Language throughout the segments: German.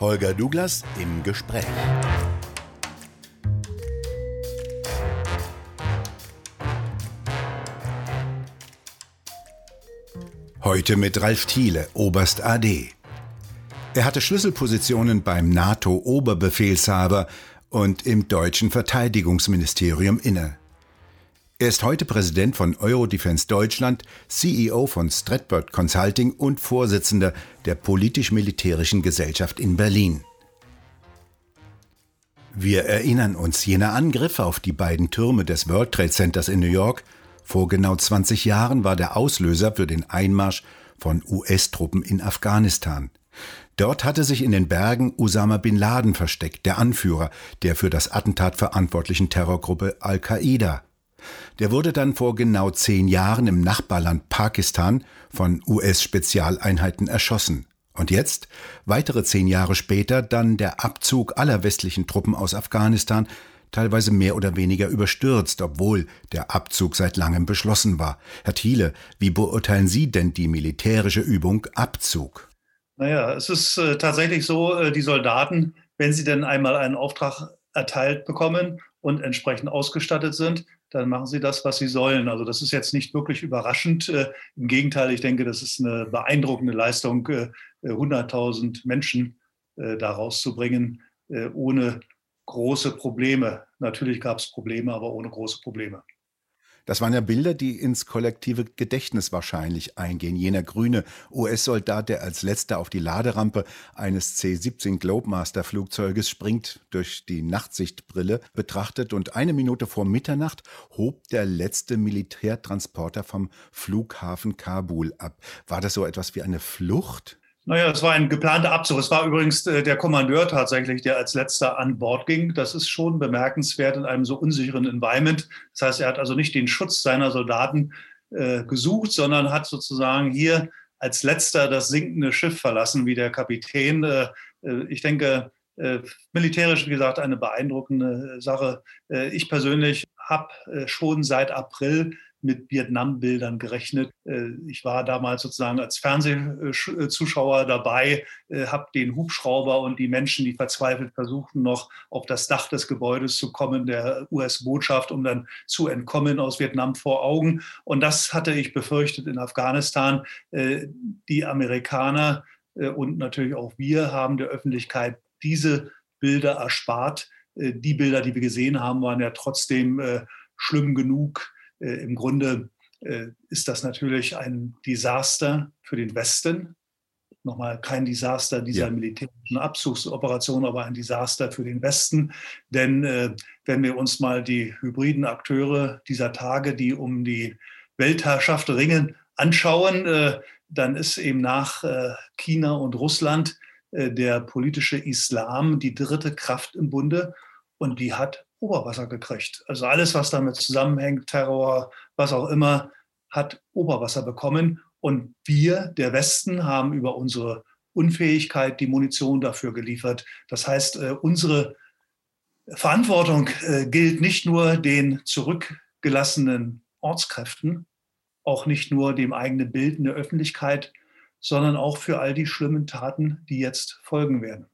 Holger Douglas im Gespräch. Heute mit Ralf Thiele, Oberst AD. Er hatte Schlüsselpositionen beim NATO-Oberbefehlshaber und im deutschen Verteidigungsministerium inne. Er ist heute Präsident von Eurodefense Deutschland, CEO von Stratbird Consulting und Vorsitzender der politisch-militärischen Gesellschaft in Berlin. Wir erinnern uns jener Angriffe auf die beiden Türme des World Trade Centers in New York. Vor genau 20 Jahren war der Auslöser für den Einmarsch von US-Truppen in Afghanistan. Dort hatte sich in den Bergen Osama bin Laden versteckt, der Anführer der für das Attentat verantwortlichen Terrorgruppe Al-Qaida. Der wurde dann vor genau zehn Jahren im Nachbarland Pakistan von US-Spezialeinheiten erschossen. Und jetzt, weitere zehn Jahre später, dann der Abzug aller westlichen Truppen aus Afghanistan, teilweise mehr oder weniger überstürzt, obwohl der Abzug seit langem beschlossen war. Herr Thiele, wie beurteilen Sie denn die militärische Übung Abzug? Naja, es ist äh, tatsächlich so, äh, die Soldaten, wenn sie denn einmal einen Auftrag erteilt bekommen und entsprechend ausgestattet sind, dann machen sie das, was sie sollen. Also das ist jetzt nicht wirklich überraschend. Äh, Im Gegenteil, ich denke, das ist eine beeindruckende Leistung, äh, 100.000 äh, Menschen äh, da rauszubringen, ohne große Probleme. Natürlich gab es Probleme, aber ohne große Probleme. Das waren ja Bilder, die ins kollektive Gedächtnis wahrscheinlich eingehen. Jener grüne US-Soldat, der als letzter auf die Laderampe eines C-17 Globemaster Flugzeuges springt, durch die Nachtsichtbrille betrachtet und eine Minute vor Mitternacht hob der letzte Militärtransporter vom Flughafen Kabul ab. War das so etwas wie eine Flucht? Naja, es war ein geplanter Abzug. Es war übrigens äh, der Kommandeur tatsächlich, der als letzter an Bord ging. Das ist schon bemerkenswert in einem so unsicheren Environment. Das heißt, er hat also nicht den Schutz seiner Soldaten äh, gesucht, sondern hat sozusagen hier als letzter das sinkende Schiff verlassen, wie der Kapitän. Äh, äh ich denke, äh, militärisch, wie gesagt, eine beeindruckende Sache. Äh, ich persönlich habe schon seit April mit Vietnam-Bildern gerechnet. Äh, ich war damals sozusagen als Fernsehzuschauer dabei, äh, habe den Hubschrauber und die Menschen, die verzweifelt versuchten, noch auf das Dach des Gebäudes zu kommen, der US-Botschaft, um dann zu entkommen aus Vietnam vor Augen. Und das hatte ich befürchtet in Afghanistan. Äh, die Amerikaner und natürlich auch wir haben der Öffentlichkeit diese Bilder erspart. Die Bilder, die wir gesehen haben, waren ja trotzdem schlimm genug Im Grunde äh, ist das natürlich ein Desaster für den Westen. Nochmal kein Desaster dieser ja. militärischen Abzugsoperation, aber ein Desaster für den Westen. Denn äh, wenn wir uns mal die hybriden Akteure dieser Tage, die um die Weltherrschaft ringen, anschauen, äh, dann ist eben nach äh, China und Russland äh, der politische Islam die dritte Kraft im Bunde und die hat Oberwasser gekriegt. Also alles, was damit zusammenhängt, Terror, was auch immer, hat Oberwasser bekommen. Und wir, der Westen, haben über unsere Unfähigkeit die Munition dafür geliefert. Das heißt, äh, unsere Verantwortung äh, gilt nicht nur den zurückgelassenen Ortskräften, auch nicht nur dem eigenen Bild in der Öffentlichkeit, sondern auch für all die schlimmen Taten, die jetzt folgen werden.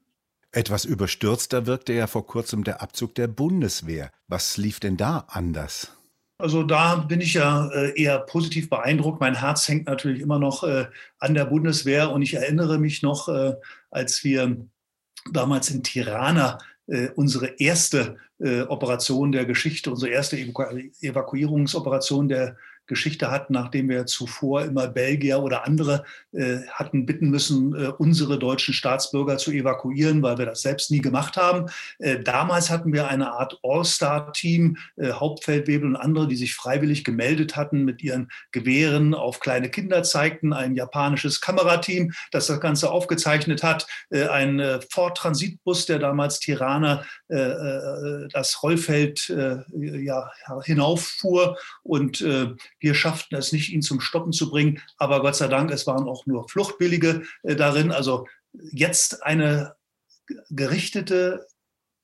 Etwas überstürzter wirkte ja vor kurzem der Abzug der Bundeswehr. Was lief denn da anders? Also da bin ich ja äh, eher positiv beeindruckt. Mein Herz hängt natürlich immer noch äh, an der Bundeswehr und ich erinnere mich noch, äh, als wir damals in Tirana unsere erste Operation der Geschichte, unsere erste Evakuierungsoperation der Geschichte hatten, nachdem wir zuvor immer Belgier oder andere äh, hatten bitten müssen, äh, unsere deutschen Staatsbürger zu evakuieren, weil wir das selbst nie gemacht haben. Äh, damals hatten wir eine Art All-Star-Team, äh, Hauptfeldwebel und andere, die sich freiwillig gemeldet hatten mit ihren Gewehren auf kleine Kinder zeigten, ein japanisches Kamerateam, das das Ganze aufgezeichnet hat, äh, ein äh, Ford-Transitbus, der damals Tirana das Rollfeld ja, hinauffuhr und wir schafften es nicht, ihn zum Stoppen zu bringen, aber Gott sei Dank, es waren auch nur Fluchtbillige äh, darin. Also jetzt eine gerichtete,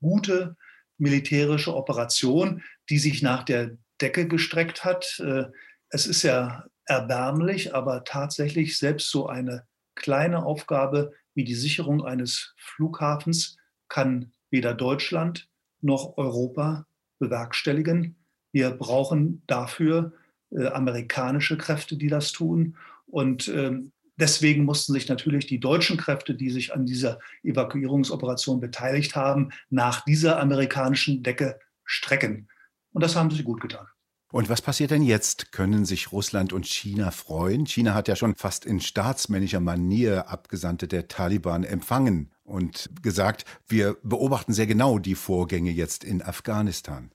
gute militärische Operation, die sich nach der Decke gestreckt hat. Äh, es ist ja erbärmlich, aber tatsächlich selbst so eine kleine Aufgabe wie die Sicherung eines Flughafens kann weder Deutschland noch Europa bewerkstelligen. Wir brauchen dafür äh, amerikanische Kräfte, die das tun. Und ähm, deswegen mussten sich natürlich die deutschen Kräfte, die sich an dieser Evakuierungsoperation beteiligt haben, nach dieser amerikanischen Decke strecken. Und das haben sie gut getan. Und was passiert denn jetzt? Können sich Russland und China freuen? China hat ja schon fast in staatsmännischer Manier Abgesandte der Taliban empfangen und gesagt, wir beobachten sehr genau die Vorgänge jetzt in Afghanistan.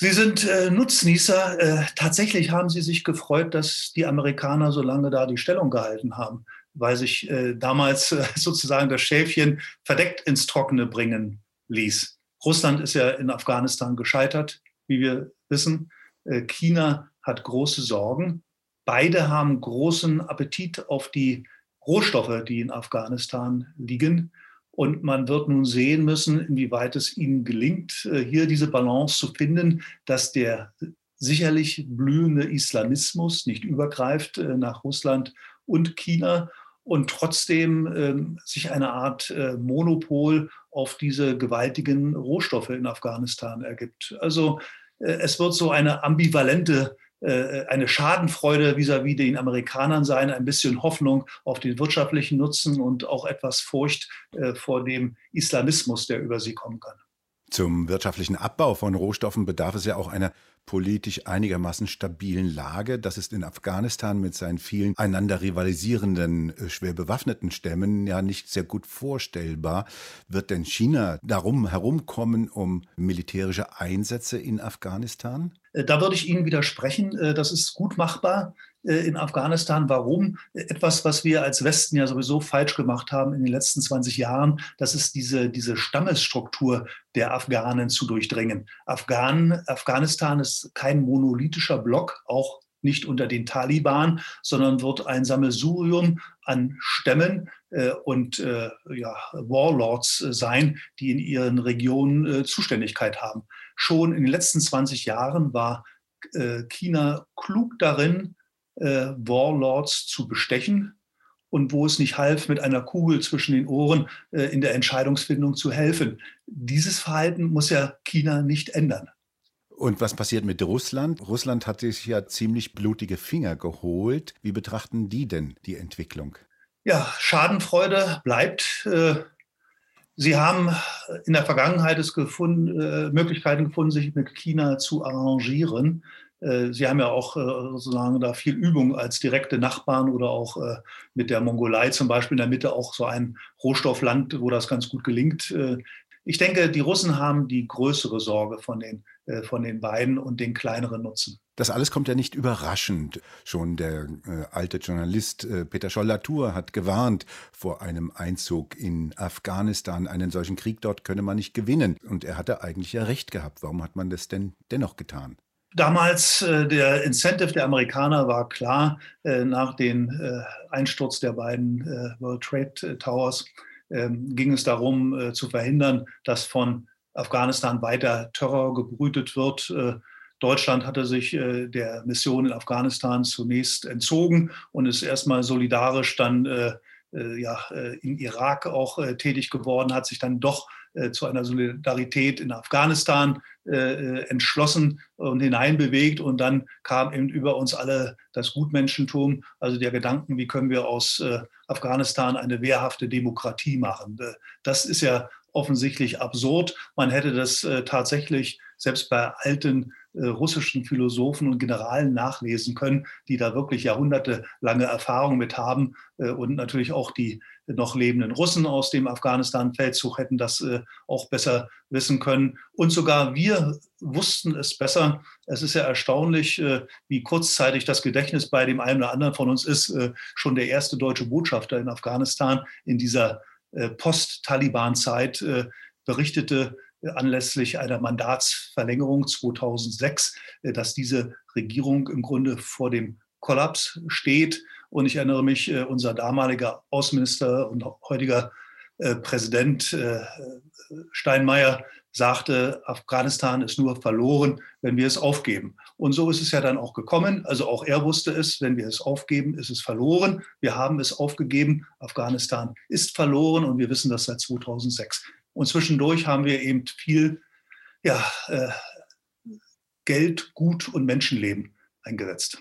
Sie sind äh, Nutznießer. Äh, tatsächlich haben Sie sich gefreut, dass die Amerikaner so lange da die Stellung gehalten haben, weil sich äh, damals äh, sozusagen das Schäfchen verdeckt ins Trockene bringen ließ. Russland ist ja in Afghanistan gescheitert, wie wir wissen. Äh, China hat große Sorgen. Beide haben großen Appetit auf die Rohstoffe, die in Afghanistan liegen. Und man wird nun sehen müssen, inwieweit es ihnen gelingt, äh, hier diese Balance zu finden, dass der sicherlich blühende Islamismus nicht übergreift äh, nach Russland und China und trotzdem ähm, sich eine Art Monopol auf diese gewaltigen Rohstoffe in Afghanistan ergibt. Also äh, es wird so eine ambivalente, äh, eine Schadenfreude vis-à-vis -vis den Amerikanern sein, ein bisschen Hoffnung auf den wirtschaftlichen Nutzen und auch etwas Furcht äh, vor dem Islamismus, der über sie kommen kann. Zum wirtschaftlichen Abbau von Rohstoffen bedarf es ja auch einer politisch einigermaßen stabilen Lage. Das ist in Afghanistan mit seinen vielen einander rivalisierenden, äh, schwer bewaffneten Stämmen ja nicht sehr gut vorstellbar. Wird denn China darum herumkommen um militärische Einsätze in Afghanistan? Äh, da würde ich Ihnen widersprechen. Äh, das ist gut machbar. Äh, in Afghanistan. Warum? Etwas, was wir als Westen ja sowieso falsch gemacht haben in den letzten 20 Jahren, das ist diese, diese Stammesstruktur der Afghanen zu durchdringen. Afghanen, Afghanistan ist kein monolithischer Block, auch nicht unter den Taliban, sondern wird ein Sammelsurium an Stämmen äh, und äh, ja, Warlords äh, sein, die in ihren Regionen äh, Zuständigkeit haben. Schon in den letzten 20 Jahren war äh, China klug darin, äh, Warlords zu bestechen und wo es nicht half, mit einer Kugel zwischen den Ohren äh, in der Entscheidungsfindung zu helfen. Dieses Verhalten muss ja China nicht ändern. Und was passiert mit Russland? Russland hat sich ja ziemlich blutige Finger geholt. Wie betrachten die denn die Entwicklung? Ja, Schadenfreude bleibt. Äh, Sie haben in der Vergangenheit es gefunden, äh, Möglichkeiten gefunden, sich mit China zu arrangieren. Äh, Sie haben ja auch äh, sozusagen da viel Übung als direkte Nachbarn oder auch äh, mit der Mongolei zum Beispiel in der Mitte auch so ein Rohstoffland, wo das ganz gut gelingt. Ich denke, die Russen haben die größere Sorge von den, von den beiden und den kleineren Nutzen. Das alles kommt ja nicht überraschend. Schon der äh, alte Journalist äh, Peter Scholl-Latour hat gewarnt vor einem Einzug in Afghanistan. Einen solchen Krieg dort könne man nicht gewinnen. Und er hatte eigentlich ja recht gehabt. Warum hat man das denn dennoch getan? Damals äh, der Incentive der Amerikaner war klar, äh, nach dem äh, Einsturz der beiden äh, World Trade Towers ähm, ging es darum äh, zu verhindern, dass von Afghanistan weiter Terror gebrütet wird. Äh, Deutschland hatte sich der Mission in Afghanistan zunächst entzogen und ist erstmal solidarisch dann ja, in Irak auch tätig geworden, hat sich dann doch äh, zu einer Solidarität in Afghanistan äh, äh, entschlossen und hineinbewegt. Und dann kam eben über uns alle das Gutmenschentum, also der Gedanken, wie können wir aus Afghanistan eine wehrhafte Demokratie machen. das ist ja offensichtlich absurd. Man hätte das tatsächlich selbst bei alten äh, russischen Philosophen und Generalen nachlesen können, die da wirklich jahrhundertelange Erfahrung mit haben äh, und natürlich auch die noch lebenden Russen aus dem Afghanistan-Feldzug hätten das äh, auch besser wissen können. Und sogar wir wussten es besser. Es ist ja erstaunlich, wie kurzzeitig das Gedächtnis bei dem einen oder anderen von uns ist. Schon der erste deutsche Botschafter in Afghanistan in dieser Post-Taliban-Zeit berichtete, anlässlich einer Mandatsverlängerung 2006, äh, dass diese Regierung im Grunde vor dem Kollaps steht. Und ich erinnere mich, äh, unser damaliger Außenminister und heutiger äh, Präsident äh, Steinmeier sagte, Afghanistan ist nur verloren, wenn wir es aufgeben. Und so ist es ja dann auch gekommen. Also auch er wusste es, wenn wir es aufgeben, ist es verloren. Wir haben es aufgegeben. Afghanistan ist verloren und wir wissen das seit 2006. Und zwischendurch haben wir eben viel ja, Geld, Gut und Menschenleben eingesetzt.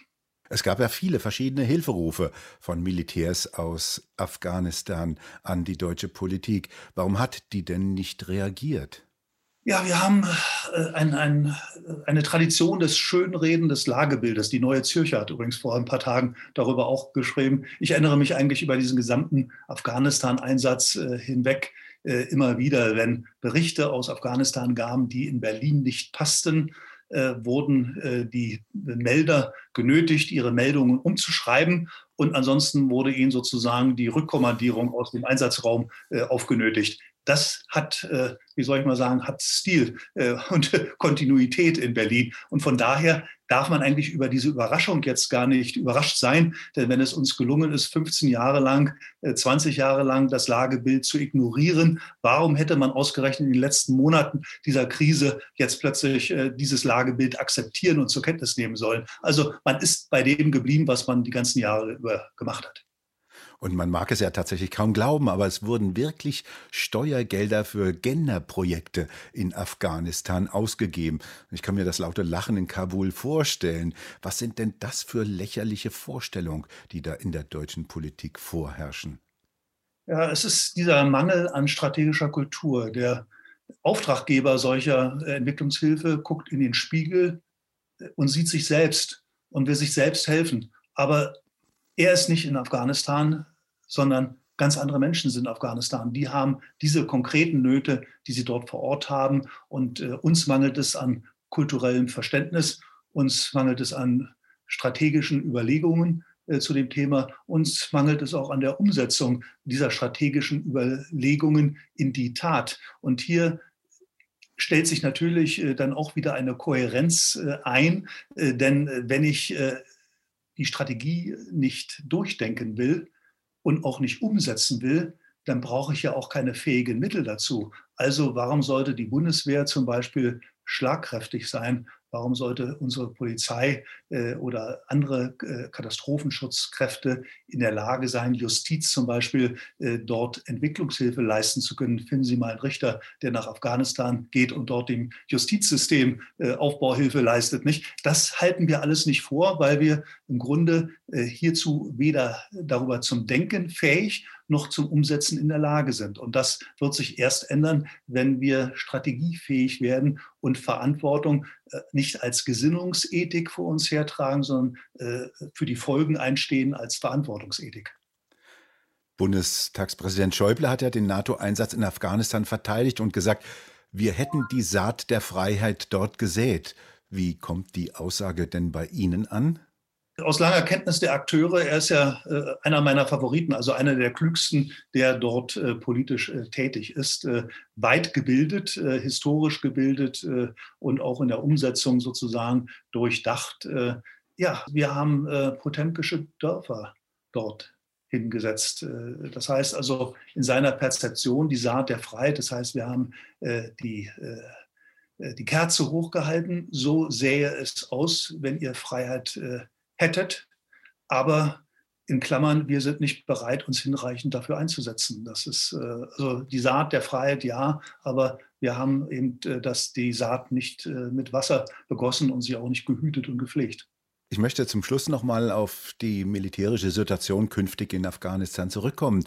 Es gab ja viele verschiedene Hilferufe von Militärs aus Afghanistan an die deutsche Politik. Warum hat die denn nicht reagiert? Ja, wir haben äh, ein, ein, eine Tradition des Schönreden des Lagebildes. Die Neue Zürcher hat übrigens vor ein paar Tagen darüber auch geschrieben. Ich erinnere mich eigentlich über diesen gesamten Afghanistan-Einsatz äh, hinweg äh, immer wieder, wenn Berichte aus Afghanistan gaben, die in Berlin nicht passten, äh, wurden äh, die Melder genötigt, ihre Meldungen umzuschreiben. Und ansonsten wurde ihnen sozusagen die Rückkommandierung aus dem Einsatzraum äh, aufgenötigt das hat, äh, wie soll ich mal sagen, hat Stil äh, und Kontinuität in Berlin. Und von daher darf man eigentlich über diese Überraschung jetzt gar nicht überrascht sein. Denn wenn es uns gelungen ist, 15 Jahre lang, 20 Jahre lang das Lagebild zu ignorieren, warum hätte man ausgerechnet in den letzten Monaten dieser Krise jetzt plötzlich dieses Lagebild akzeptieren und zur Kenntnis nehmen sollen? Also man ist bei dem geblieben, was man die ganzen Jahre über gemacht hat. Und man mag es ja tatsächlich kaum glauben, aber es wurden wirklich Steuergelder für Genderprojekte in Afghanistan ausgegeben. Ich kann mir das laute Lachen in Kabul vorstellen. Was sind denn das für lächerliche Vorstellungen, die da in der deutschen Politik vorherrschen? Ja, es ist dieser Mangel an strategischer Kultur. Der Auftraggeber solcher Entwicklungshilfe guckt in den Spiegel und sieht sich selbst und will sich selbst helfen. Aber er ist nicht in Afghanistan, sondern ganz andere Menschen sind in Afghanistan. Die haben diese konkreten Nöte, die sie dort vor Ort haben. Und äh, uns mangelt es an kulturellem Verständnis, uns mangelt es an strategischen Überlegungen äh, zu dem Thema. Uns mangelt es auch an der Umsetzung dieser strategischen Überlegungen in die Tat. Und hier stellt sich natürlich äh, dann auch wieder eine Kohärenz äh, ein. Äh, denn äh, wenn ich die Strategie nicht durchdenken will und auch nicht umsetzen will, dann brauche ich ja auch keine fähigen Mittel dazu. Also warum sollte die Bundeswehr zum Beispiel schlagkräftig sein Warum sollte unsere Polizei äh, oder andere äh, Katastrophenschutzkräfte in der Lage sein, Justiz zum Beispiel äh, dort Entwicklungshilfe leisten zu können? Finden Sie mal einen Richter, der nach Afghanistan geht und dort dem Justizsystem äh, Aufbauhilfe leistet, nicht? Das halten wir alles nicht vor, weil wir im Grunde äh, hierzu weder darüber zum Denken fähig noch zum Umsetzen in der Lage sind. Und das wird sich erst ändern, wenn wir strategiefähig werden und Verantwortung nicht als Gesinnungsethik vor uns hertragen, sondern äh, für die Folgen einstehen als Verantwortungsethik. Bundestagspräsident Schäuble hat ja den NATO-Einsatz in Afghanistan verteidigt und gesagt, wir hätten die Saat der Freiheit dort gesät. Wie kommt die Aussage denn bei Ihnen an? Aus langer Kenntnis der Akteure, er ist ja äh, einer meiner Favoriten, also einer der klügsten, der dort äh, politisch äh, tätig ist, äh, weit gebildet, äh, historisch gebildet äh, und auch in der Umsetzung sozusagen durchdacht. ja, wir haben potemkische Dörfer dort hingesetzt. Das heißt also in seiner Perzeption die Saat der Freiheit, das heißt, wir haben die die Kerze hochgehalten, so sähe es aus, wenn ihr Freiheit äh, hättet, aber in Klammern, wir sind nicht bereit, uns hinreichend dafür einzusetzen. Das ist äh, also die Saat der Freiheit, ja, aber wir haben eben äh, das, die Saat nicht äh, mit Wasser begossen und sie auch nicht gehütet und gepflegt. Ich möchte zum Schluss nochmal auf die militärische Situation künftig in Afghanistan zurückkommen.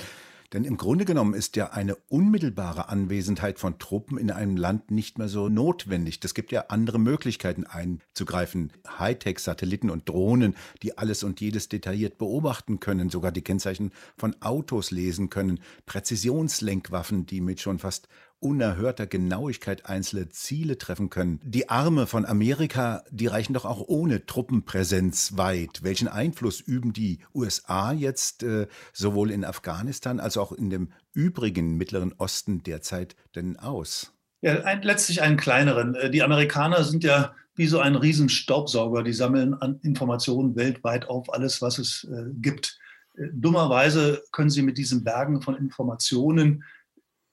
Denn im Grunde genommen ist ja eine unmittelbare Anwesenheit von Truppen in einem Land nicht mehr so notwendig. Es gibt ja andere Möglichkeiten einzugreifen. Hightech-Satelliten und Drohnen, die alles und jedes detailliert beobachten können, sogar die Kennzeichen von Autos lesen können, Präzisionslenkwaffen, die mit schon fast unerhörter Genauigkeit einzelne Ziele treffen können. Die Arme von Amerika, die reichen doch auch ohne Truppenpräsenz weit. Welchen Einfluss üben die USA jetzt äh, sowohl in Afghanistan als auch in dem übrigen Mittleren Osten derzeit denn aus? Ja, ein, letztlich einen kleineren. Äh, die Amerikaner sind ja wie so ein Riesenstaubsauger. Die sammeln Informationen weltweit auf alles, was es äh, gibt. Äh, dummerweise können sie mit diesen Bergen von Informationen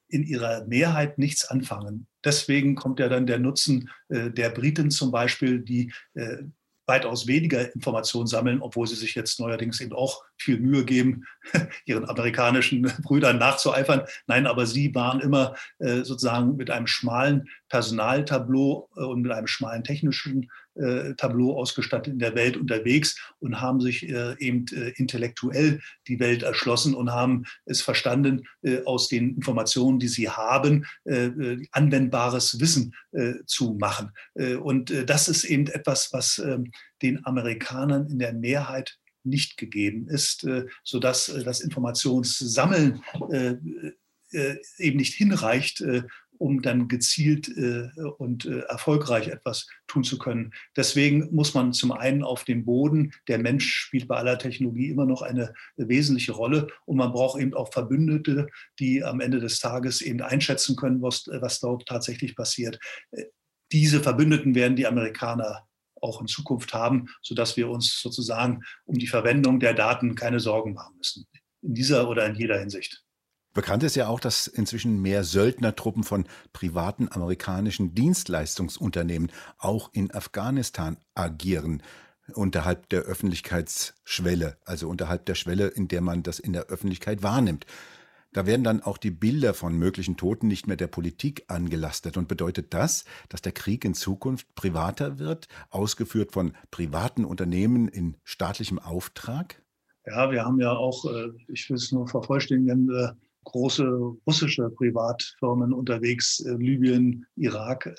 in ihrer Mehrheit nichts anfangen. Deswegen kommt ja dann der Nutzen äh, der Briten zum Beispiel, die äh, weitaus weniger Informationen sammeln, obwohl sie sich jetzt neuerdings eben auch viel Mühe geben, ihren amerikanischen Brüdern nachzueifern. Nein, aber sie waren immer äh, sozusagen mit einem schmalen Personaltableau äh, und mit einem schmalen technischen äh, Tableau ausgestattet in der Welt unterwegs und haben sich äh, eben äh, intellektuell die Welt erschlossen und haben es verstanden, äh, aus den Informationen, die sie haben, anwendbares Wissen zu machen. und das ist eben etwas, was ähm, den Amerikanern in der Mehrheit nicht gegeben ist, äh, sodass äh, das Informationssammeln äh, eben nicht hinreicht, um dann gezielt und erfolgreich etwas tun zu können. Deswegen muss man zum einen auf dem Boden, der Mensch spielt bei aller Technologie immer noch eine wesentliche Rolle und man braucht eben auch Verbündete, die am Ende des Tages eben einschätzen können, was, was dort tatsächlich passiert. Diese Verbündeten werden die Amerikaner auch in Zukunft haben, sodass wir uns sozusagen um die Verwendung der Daten keine Sorgen machen müssen. In dieser oder in jeder Hinsicht. Bekannt ist ja auch, dass inzwischen mehr Söldnertruppen von privaten amerikanischen Dienstleistungsunternehmen auch in Afghanistan agieren, unterhalb der Öffentlichkeitsschwelle, also unterhalb der Schwelle, in der man das in der Öffentlichkeit wahrnimmt. Da werden dann auch die Bilder von möglichen Toten nicht mehr der Politik angelastet. Und bedeutet das, dass der Krieg in Zukunft privater wird, ausgeführt von privaten Unternehmen in staatlichem Auftrag? Ja, wir haben ja auch, äh, ich will es nur vervollständigen, äh, große russische Privatfirmen unterwegs, äh, Libyen, Irak,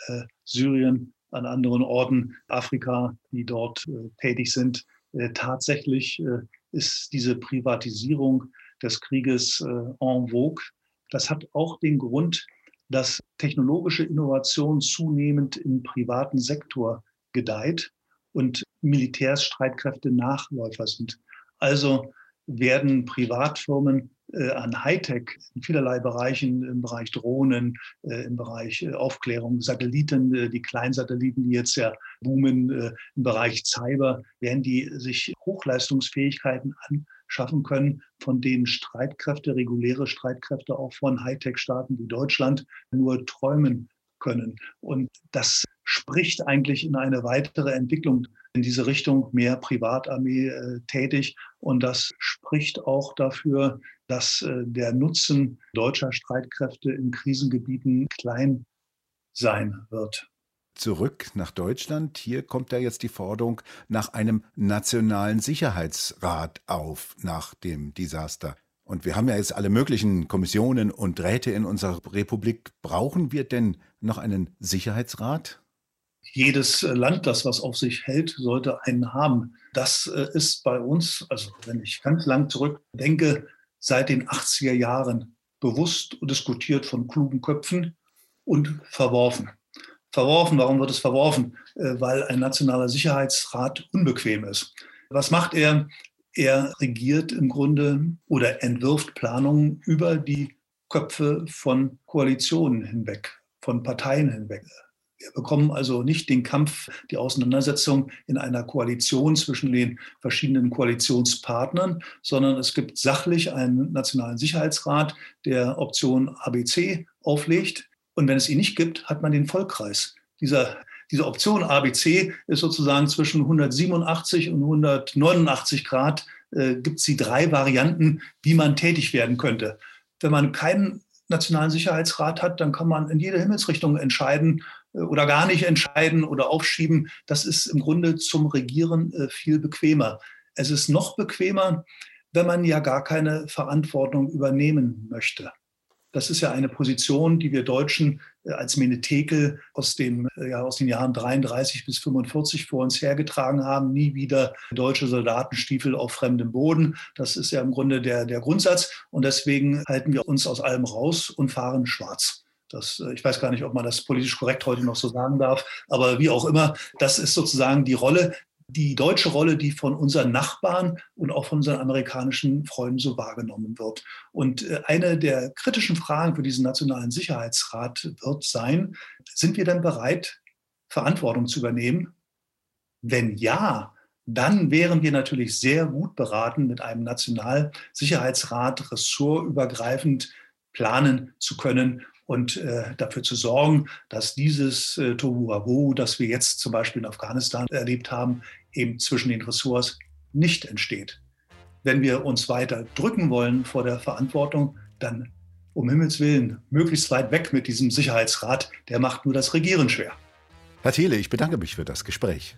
Syrien, an anderen Orten, Afrika, die dort tätig sind. Tatsächlich ist diese Privatisierung des Krieges äh, en vogue. Das hat auch den Grund, dass technologische Innovation zunehmend im privaten Sektor gedeiht und Militärsstreitkräfte Nachläufer sind. Also werden Privatfirmen äh, an Hightech in vielerlei Bereichen, im Bereich Drohnen, äh, im Bereich äh, Aufklärung, Satelliten, äh, die Kleinsatelliten, die jetzt ja boomen, im Bereich Cyber, werden die sich Hochleistungsfähigkeiten an schaffen können, von denen Streitkräfte, reguläre Streitkräfte auch von Hightech-Staaten wie Deutschland nur träumen können. Und das spricht eigentlich in eine weitere Entwicklung in diese Richtung, mehr Privatarmee äh, tätig. Und das spricht auch dafür, dass äh, der Nutzen deutscher Streitkräfte in Krisengebieten klein sein wird zurück nach Deutschland. Hier kommt ja jetzt die Forderung nach einem nationalen Sicherheitsrat auf nach dem Desaster. Und wir haben ja jetzt alle möglichen Kommissionen und Räte in unserer Republik. Brauchen wir denn noch einen Sicherheitsrat? Jedes Land, das was auf sich hält, sollte einen haben. Das äh, ist bei uns, also wenn ich ganz lang zurückdenke, seit den 80er Jahren bewusst diskutiert von klugen Köpfen und verworfen verworfen. Warum wird es verworfen? Äh, weil ein nationaler Sicherheitsrat unbequem ist. Was macht er? Er regiert im Grunde oder entwirft Planungen über die Köpfe von Koalitionen hinweg, von Parteien hinweg. Wir bekommen also nicht den Kampf, die Auseinandersetzung in einer Koalition zwischen den verschiedenen Koalitionspartnern, sondern es gibt sachlich einen Nationalen Sicherheitsrat, der Option ABC auflegt, und wenn es ihn nicht gibt, hat man den Vollkreis. Dieser, diese Option ABC ist sozusagen zwischen 187 und 189 Grad, äh, gibt es die drei Varianten, wie man tätig werden könnte. Wenn man keinen nationalen Sicherheitsrat hat, dann kann man in jede Himmelsrichtung entscheiden äh, oder gar nicht entscheiden oder aufschieben. Das ist im Grunde zum Regieren äh, viel bequemer. Es ist noch bequemer, wenn man ja gar keine Verantwortung übernehmen möchte. Das ist ja eine Position, die wir Deutschen äh, als Menetekel aus, dem, äh, ja, aus den Jahren 33 bis 45 vor uns hergetragen haben. Nie wieder deutsche Soldatenstiefel auf fremdem Boden. Das ist ja im Grunde der, der Grundsatz. Und deswegen halten wir uns aus allem raus und fahren schwarz. Das, äh, ich weiß gar nicht, ob man das politisch korrekt heute noch so sagen darf, aber wie auch immer, das ist sozusagen die Rolle, die deutsche Rolle, die von unseren Nachbarn und auch von unseren amerikanischen Freunden so wahrgenommen wird. Und äh, eine der kritischen Fragen für diesen Nationalen Sicherheitsrat wird sein, sind wir denn bereit, Verantwortung zu übernehmen? Wenn ja, dann wären wir natürlich sehr gut beraten, mit einem Nationalsicherheitsrat ressortübergreifend planen zu können und äh, dafür zu sorgen, dass dieses äh, Tohuwabohu, das wir jetzt zum Beispiel in Afghanistan erlebt haben, eben zwischen den Ressorts nicht entsteht. Wenn wir uns weiter drücken wollen vor der Verantwortung, dann um Himmels Willen möglichst weit weg mit diesem Sicherheitsrat, der macht nur das Regieren schwer. Herr Thiele, ich bedanke mich für das Gespräch.